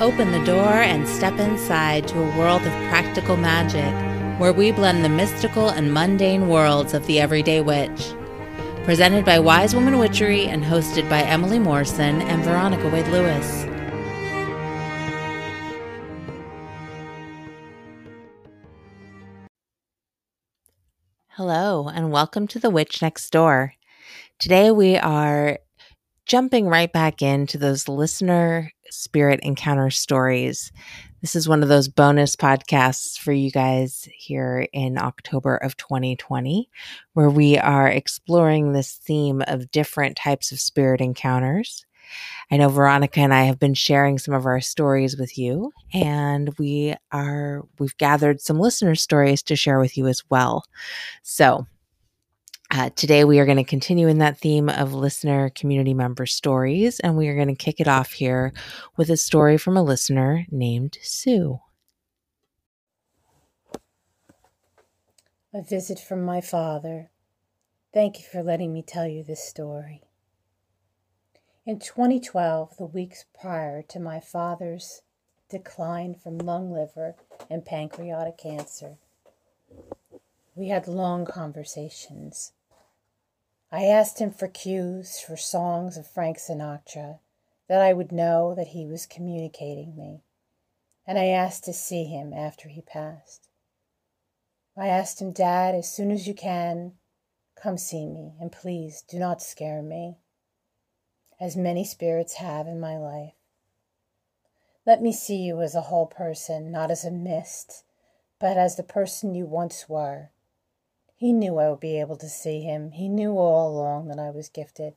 Open the door and step inside to a world of practical magic where we blend the mystical and mundane worlds of the everyday witch. Presented by Wise Woman Witchery and hosted by Emily Morrison and Veronica Wade Lewis. Hello, and welcome to The Witch Next Door. Today we are jumping right back into those listener spirit encounter stories. This is one of those bonus podcasts for you guys here in October of 2020, where we are exploring this theme of different types of spirit encounters. I know Veronica and I have been sharing some of our stories with you, and we are we've gathered some listener stories to share with you as well. So, uh, today, we are going to continue in that theme of listener community member stories, and we are going to kick it off here with a story from a listener named Sue. A visit from my father. Thank you for letting me tell you this story. In 2012, the weeks prior to my father's decline from lung, liver, and pancreatic cancer, we had long conversations. I asked him for cues for songs of Frank Sinatra that I would know that he was communicating me, and I asked to see him after he passed. I asked him, Dad, as soon as you can, come see me, and please do not scare me, as many spirits have in my life. Let me see you as a whole person, not as a mist, but as the person you once were he knew I would be able to see him. He knew all along that I was gifted.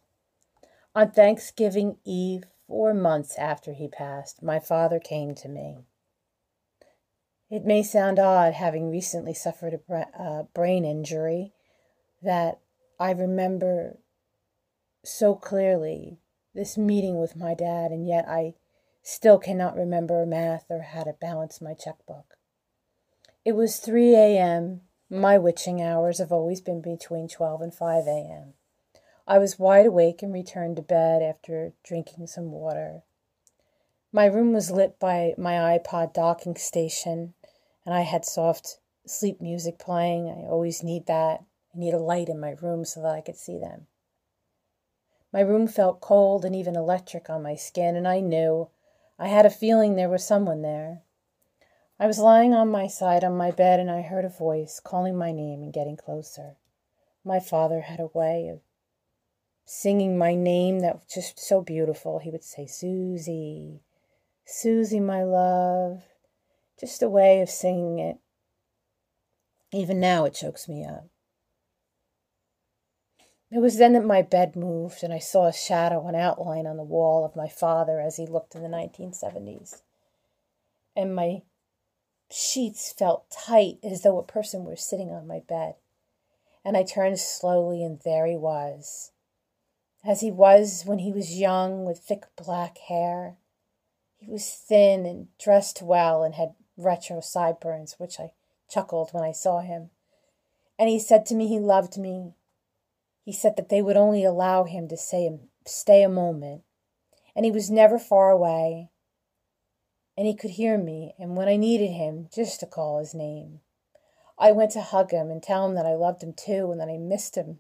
On Thanksgiving Eve, four months after he passed, my father came to me. It may sound odd, having recently suffered a bra- brain injury, that I remember so clearly this meeting with my dad, and yet I still cannot remember math or how to balance my checkbook. It was 3 a.m. My witching hours have always been between 12 and 5 a.m. I was wide awake and returned to bed after drinking some water. My room was lit by my iPod docking station, and I had soft sleep music playing. I always need that. I need a light in my room so that I could see them. My room felt cold and even electric on my skin, and I knew, I had a feeling there was someone there. I was lying on my side on my bed and I heard a voice calling my name and getting closer. My father had a way of singing my name that was just so beautiful. He would say, Susie, Susie, my love. Just a way of singing it. Even now, it chokes me up. It was then that my bed moved and I saw a shadow, an outline on the wall of my father as he looked in the 1970s. And my sheets felt tight as though a person were sitting on my bed. And I turned slowly, and there he was. As he was when he was young, with thick black hair. He was thin and dressed well and had retro sideburns, which I chuckled when I saw him. And he said to me he loved me. He said that they would only allow him to stay a moment. And he was never far away and he could hear me, and when I needed him, just to call his name. I went to hug him and tell him that I loved him too and that I missed him.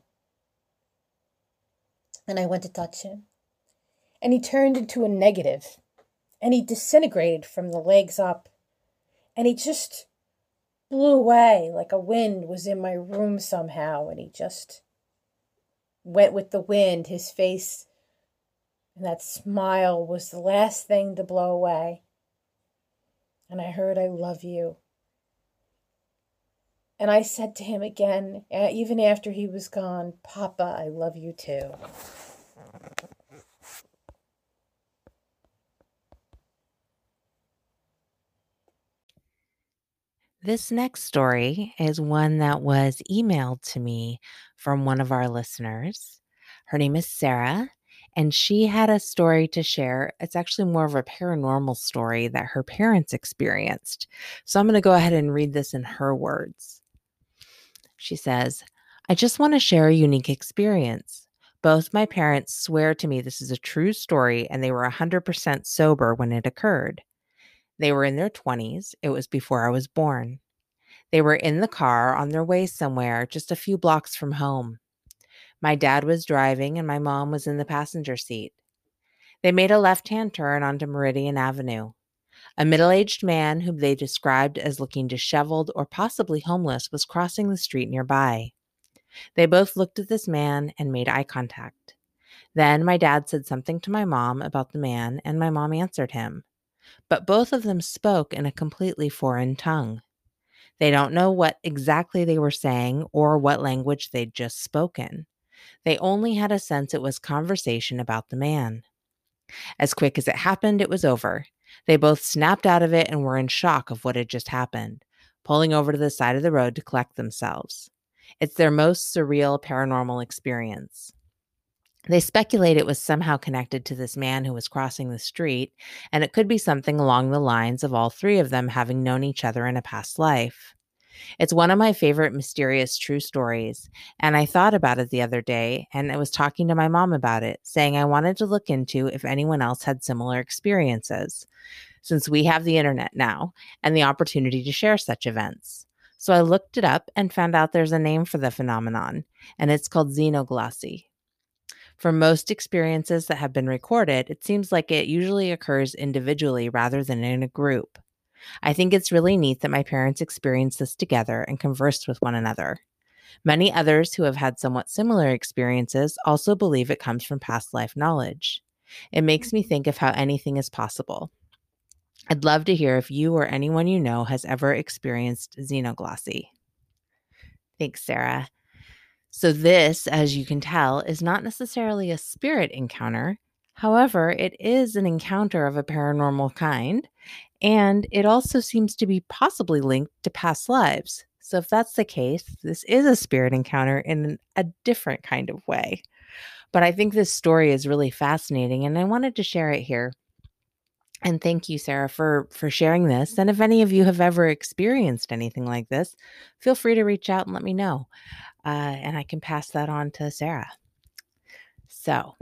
And I went to touch him. And he turned into a negative, and he disintegrated from the legs up, and he just blew away like a wind was in my room somehow, and he just went with the wind. His face and that smile was the last thing to blow away and I heard, I love you. And I said to him again, even after he was gone, Papa, I love you too. This next story is one that was emailed to me from one of our listeners. Her name is Sarah, and she had a story to share. It's actually more of a paranormal story that her parents experienced. So I'm going to go ahead and read this in her words. She says, I just want to share a unique experience. Both my parents swear to me this is a true story and they were 100% sober when it occurred. They were in their 20s. It was before I was born. They were in the car on their way somewhere, just a few blocks from home. My dad was driving and my mom was in the passenger seat. They made a left hand turn onto Meridian Avenue. A middle aged man, whom they described as looking disheveled or possibly homeless, was crossing the street nearby. They both looked at this man and made eye contact. Then my dad said something to my mom about the man, and my mom answered him. But both of them spoke in a completely foreign tongue. They don't know what exactly they were saying or what language they'd just spoken. They only had a sense it was conversation about the man. As quick as it happened, it was over. They both snapped out of it and were in shock of what had just happened, pulling over to the side of the road to collect themselves. It's their most surreal paranormal experience. They speculate it was somehow connected to this man who was crossing the street, and it could be something along the lines of all three of them having known each other in a past life. It's one of my favorite mysterious true stories, and I thought about it the other day and I was talking to my mom about it, saying I wanted to look into if anyone else had similar experiences, since we have the internet now and the opportunity to share such events. So I looked it up and found out there's a name for the phenomenon, and it's called xenoglossy. For most experiences that have been recorded, it seems like it usually occurs individually rather than in a group. I think it's really neat that my parents experienced this together and conversed with one another. Many others who have had somewhat similar experiences also believe it comes from past life knowledge. It makes me mm-hmm. think of how anything is possible. I'd love to hear if you or anyone you know has ever experienced xenoglossy. Thanks, Sarah. So, this, as you can tell, is not necessarily a spirit encounter. However, it is an encounter of a paranormal kind, and it also seems to be possibly linked to past lives. So, if that's the case, this is a spirit encounter in a different kind of way. But I think this story is really fascinating, and I wanted to share it here. And thank you, Sarah, for for sharing this. And if any of you have ever experienced anything like this, feel free to reach out and let me know, uh, and I can pass that on to Sarah. So,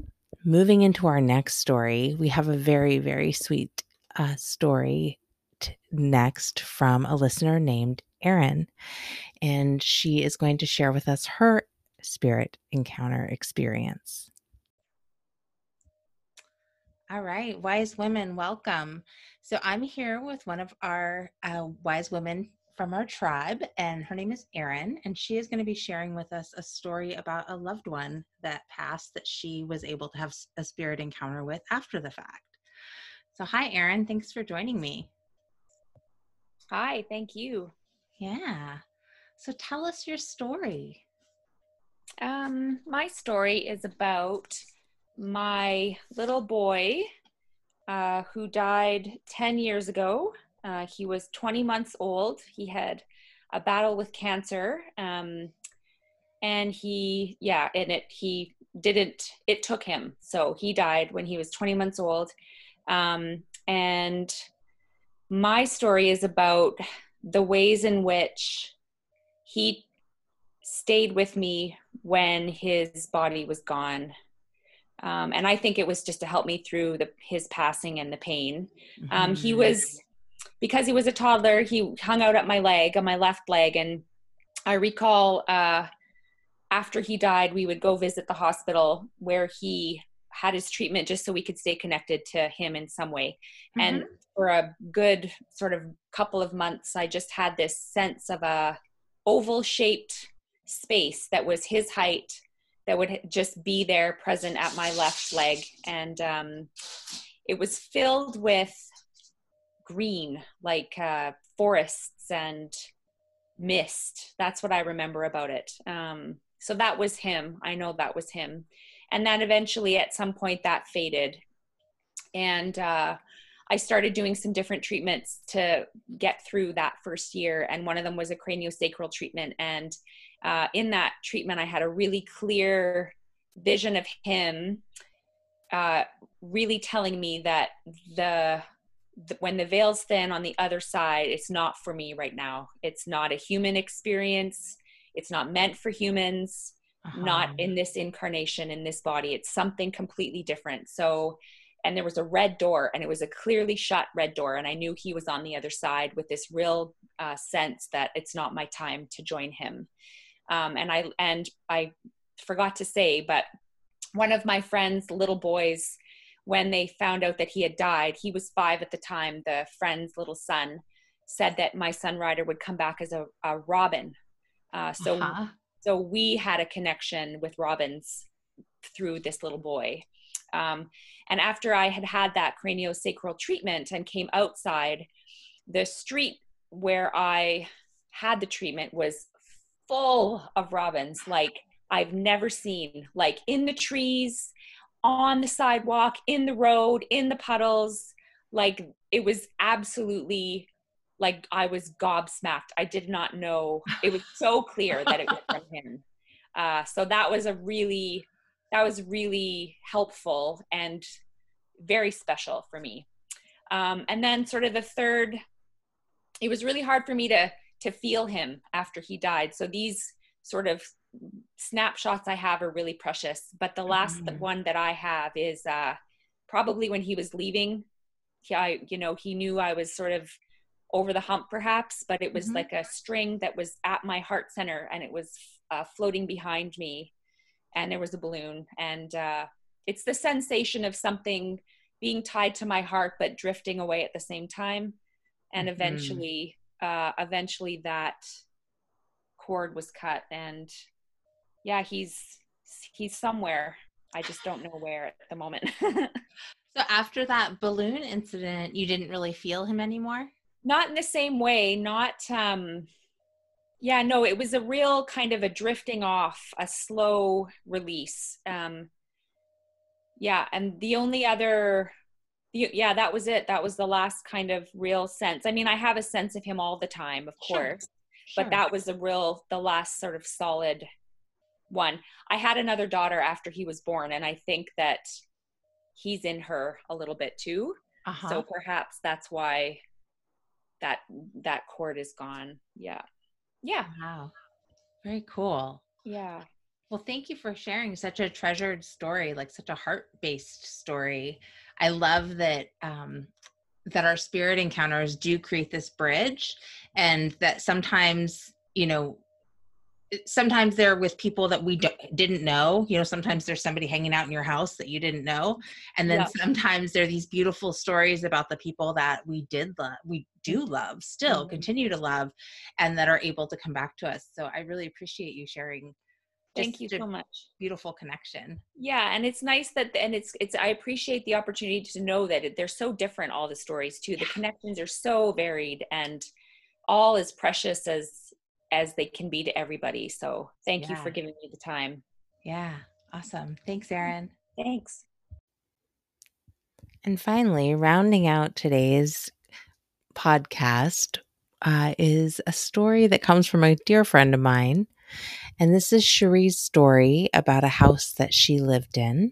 moving into our next story, we have a very very sweet a story t- next from a listener named Erin, and she is going to share with us her spirit encounter experience. All right, wise women, welcome. So I'm here with one of our uh, wise women from our tribe, and her name is Erin, and she is going to be sharing with us a story about a loved one that passed that she was able to have a spirit encounter with after the fact. So, hi, Erin. Thanks for joining me. Hi, thank you. Yeah. So, tell us your story. Um, my story is about my little boy uh, who died 10 years ago. Uh, he was 20 months old. He had a battle with cancer. Um, and he, yeah, and it, he didn't, it took him. So he died when he was 20 months old. Um, and my story is about the ways in which he stayed with me when his body was gone. Um, and I think it was just to help me through the, his passing and the pain. Um, he mm-hmm. was, because he was a toddler, he hung out at my leg, on my left leg. And I recall uh, after he died, we would go visit the hospital where he had his treatment just so we could stay connected to him in some way. Mm-hmm. And for a good sort of couple of months, I just had this sense of a oval shaped space that was his height that would just be there present at my left leg. And um, it was filled with green, like uh, forests and mist. That's what I remember about it. Um, so that was him. I know that was him and then eventually at some point that faded and uh, i started doing some different treatments to get through that first year and one of them was a craniosacral treatment and uh, in that treatment i had a really clear vision of him uh, really telling me that the, when the veil's thin on the other side it's not for me right now. It's not a human experience. It's not meant for humans. Uh-huh. not in this incarnation in this body. It's something completely different. So and there was a red door and it was a clearly shut red door and i knew he was on the other side with this real uh, sense that it's not my time to join him. Um, and i and i forgot to say but one of my friend's little boys when they found out that he had died he was five at the time the friend's little son said that my son Ryder would come back as a, a robin uh, so uh-huh. so we had a connection with robins through this little boy um, and after I had had that craniosacral treatment and came outside, the street where I had the treatment was full of robins like I've never seen, like in the trees, on the sidewalk, in the road, in the puddles. Like it was absolutely like I was gobsmacked. I did not know. It was so clear that it was from him. Uh, so that was a really that was really helpful and very special for me. Um, and then sort of the third, it was really hard for me to to feel him after he died. So these sort of snapshots I have are really precious. But the last mm-hmm. one that I have is uh, probably when he was leaving. He, I, you know, he knew I was sort of over the hump, perhaps, but it was mm-hmm. like a string that was at my heart center, and it was uh, floating behind me and there was a balloon and uh, it's the sensation of something being tied to my heart but drifting away at the same time and mm-hmm. eventually uh, eventually that cord was cut and yeah he's he's somewhere. I just don't know where at the moment. So after that balloon incident you didn't really feel him anymore? Not in the same way not um yeah no it was a real kind of a drifting off a slow release um yeah and the only other yeah that was it. That was the last kind of real sense. I mean i have a sense of him all the time of course sure. but that was the real the last sort of solid one i had another daughter after he was born and i think that he's in her a little bit too uh-huh. so perhaps that's why that that cord is gone yeah yeah. Wow. Very cool. Yeah. Well, thank you for sharing such a treasured story, like such a heart-based story. I love that um, that our spirit encounters do create this bridge, and that sometimes, you know, sometimes they're with people that we didn't know you know sometimes there's somebody hanging out in your house that you didn't know and then yeah. sometimes there are these beautiful stories about the people that we did love we do love still mm-hmm. continue to love and that are able to come back to us so i really appreciate you sharing thank you so much beautiful connection yeah and it's nice that and it's it's i appreciate the opportunity to know that they're so different all the stories too the connections are so varied and all as precious as as they can be to everybody. So thank yeah. you for giving me the time. Yeah, awesome. Thanks, Erin. Thanks. And finally, rounding out today's podcast uh, is a story that comes from a dear friend of mine. And this is Cherie's story about a house that she lived in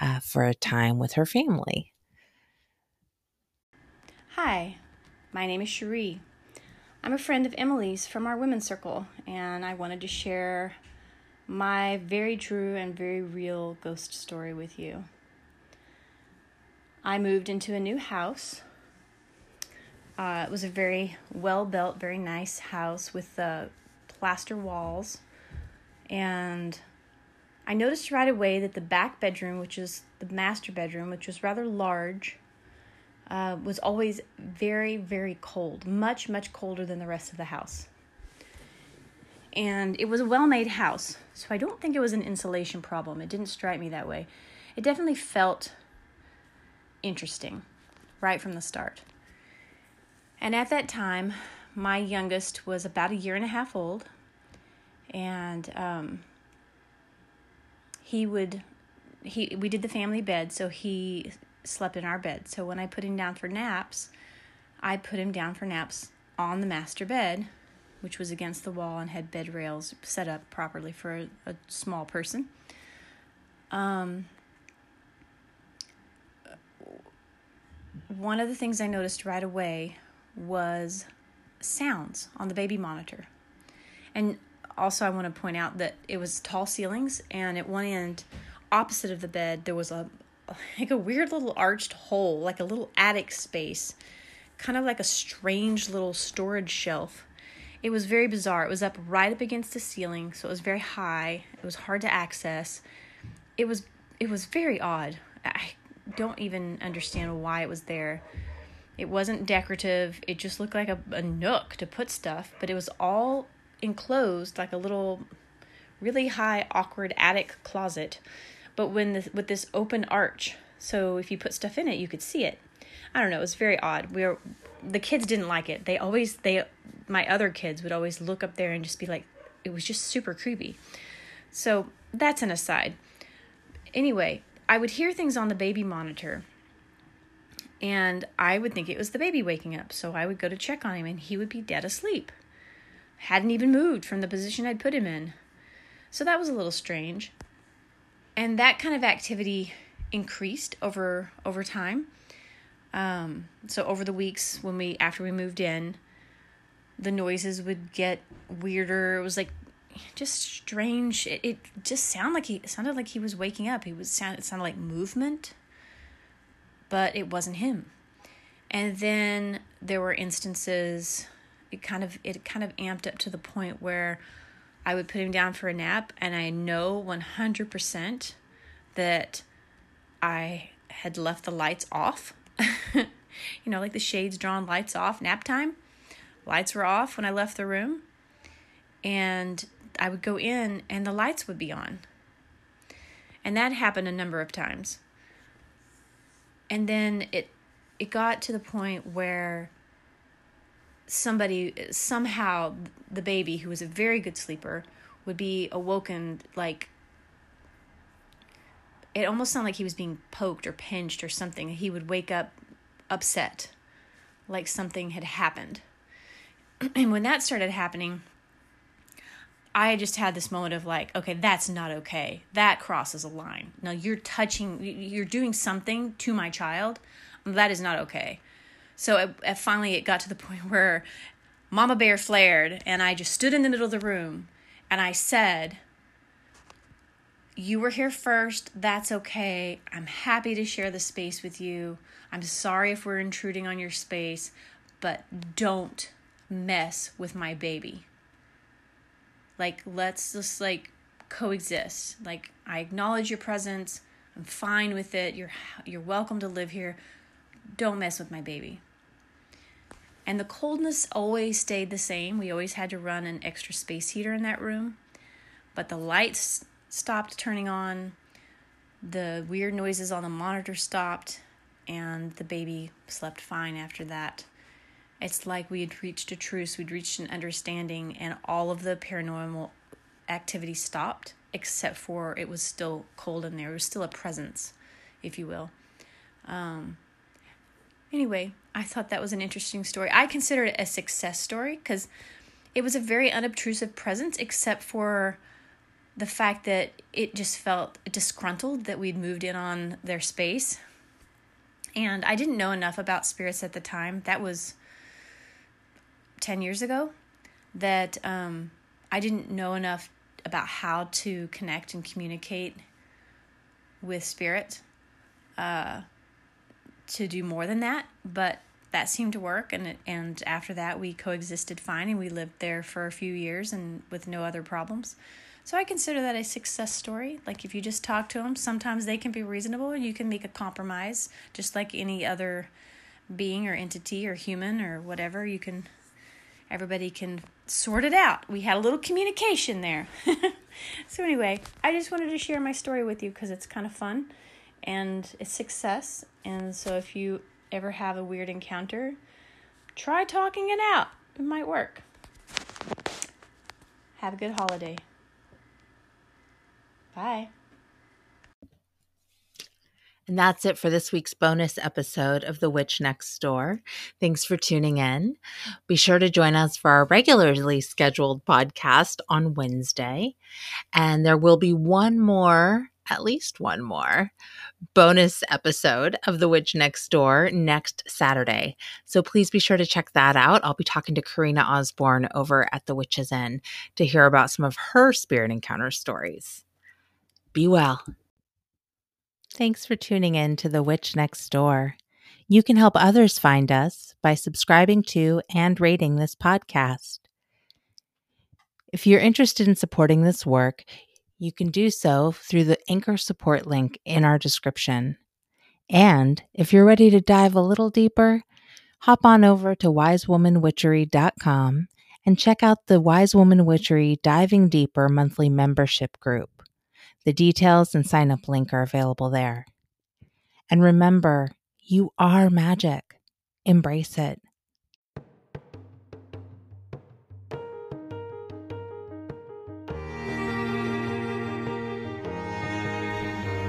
uh, for a time with her family. Hi, my name is Cherie. I'm a friend of Emily's from our women's circle, and I wanted to share my very true and very real ghost story with you. I moved into a new house. Uh, it was a very well built, very nice house with uh, plaster walls. And I noticed right away that the back bedroom, which is the master bedroom, which was rather large, uh, was always very, very cold, much, much colder than the rest of the house. And it was a well made house, so I don't think it was an insulation problem. It didn't strike me that way. It definitely felt interesting right from the start. And at that time, my youngest was about a year and a half old, and um, he would he we did the family bed, so he slept in our bed. So when I put him down for naps, I put him down for naps on the master bed, which was against the wall and had bed rails set up properly for a, a small person. Um, one of the things I noticed right away was sounds on the baby monitor. And also, I want to point out that it was tall ceilings, and at one end, opposite of the bed, there was a like a weird little arched hole, like a little attic space, kind of like a strange little storage shelf. It was very bizarre. It was up right up against the ceiling, so it was very high. It was hard to access. It was it was very odd. I don't even understand why it was there. It wasn't decorative. It just looked like a, a nook to put stuff, but it was all enclosed like a little really high awkward attic closet but when the, with this open arch so if you put stuff in it you could see it. I don't know it was very odd. We were the kids didn't like it. They always they my other kids would always look up there and just be like it was just super creepy. So that's an aside. Anyway i would hear things on the baby monitor and i would think it was the baby waking up so i would go to check on him and he would be dead asleep. Hadn't even moved from the position i'd put him in. So that was a little strange and that kind of activity increased over over time. Um, so over the weeks when we after we moved in, the noises would get weirder. It was like just strange. It, it just sounded like he sounded like he was waking up. He was sound it sounded like movement, but it wasn't him. And then there were instances. It kind of it kind of amped up to the point where I would put him down for a nap, and I know 100% that I had left the lights off. you know, like the shades drawn, lights off, nap time. Lights were off when I left the room. And I would go in, and the lights would be on. And that happened a number of times. And then it it got to the point where somebody somehow the baby who was a very good sleeper would be awoken like it almost sounded like he was being poked or pinched or something. He would wake up upset like something had happened. And when that started happening i just had this moment of like okay that's not okay. That crosses a line. Now you're touching you're doing something to my child. That is not okay so finally, it got to the point where Mama Bear flared, and I just stood in the middle of the room and I said, You were here first. That's okay. I'm happy to share the space with you. I'm sorry if we're intruding on your space, but don't mess with my baby. Like, let's just like coexist. Like, I acknowledge your presence. I'm fine with it. You're you're welcome to live here. Don't mess with my baby. And the coldness always stayed the same. We always had to run an extra space heater in that room. But the lights stopped turning on, the weird noises on the monitor stopped, and the baby slept fine after that. It's like we had reached a truce, we'd reached an understanding, and all of the paranormal activity stopped, except for it was still cold in there. It was still a presence, if you will. Um, Anyway, I thought that was an interesting story. I consider it a success story because it was a very unobtrusive presence, except for the fact that it just felt disgruntled that we'd moved in on their space. And I didn't know enough about spirits at the time. That was 10 years ago. That um, I didn't know enough about how to connect and communicate with spirit. Uh, to do more than that, but that seemed to work and and after that we coexisted fine and we lived there for a few years and with no other problems. So I consider that a success story. Like if you just talk to them, sometimes they can be reasonable and you can make a compromise just like any other being or entity or human or whatever. You can everybody can sort it out. We had a little communication there. so anyway, I just wanted to share my story with you because it's kind of fun and it's success. And so if you ever have a weird encounter, try talking it out. It might work. Have a good holiday. Bye. And that's it for this week's bonus episode of The Witch Next Door. Thanks for tuning in. Be sure to join us for our regularly scheduled podcast on Wednesday. And there will be one more at least one more bonus episode of The Witch Next Door next Saturday. So please be sure to check that out. I'll be talking to Karina Osborne over at The Witch's Inn to hear about some of her spirit encounter stories. Be well. Thanks for tuning in to The Witch Next Door. You can help others find us by subscribing to and rating this podcast. If you're interested in supporting this work, you can do so through the Anchor support link in our description. And if you're ready to dive a little deeper, hop on over to wisewomanwitchery.com and check out the Wise Woman Witchery Diving Deeper monthly membership group. The details and sign up link are available there. And remember, you are magic. Embrace it.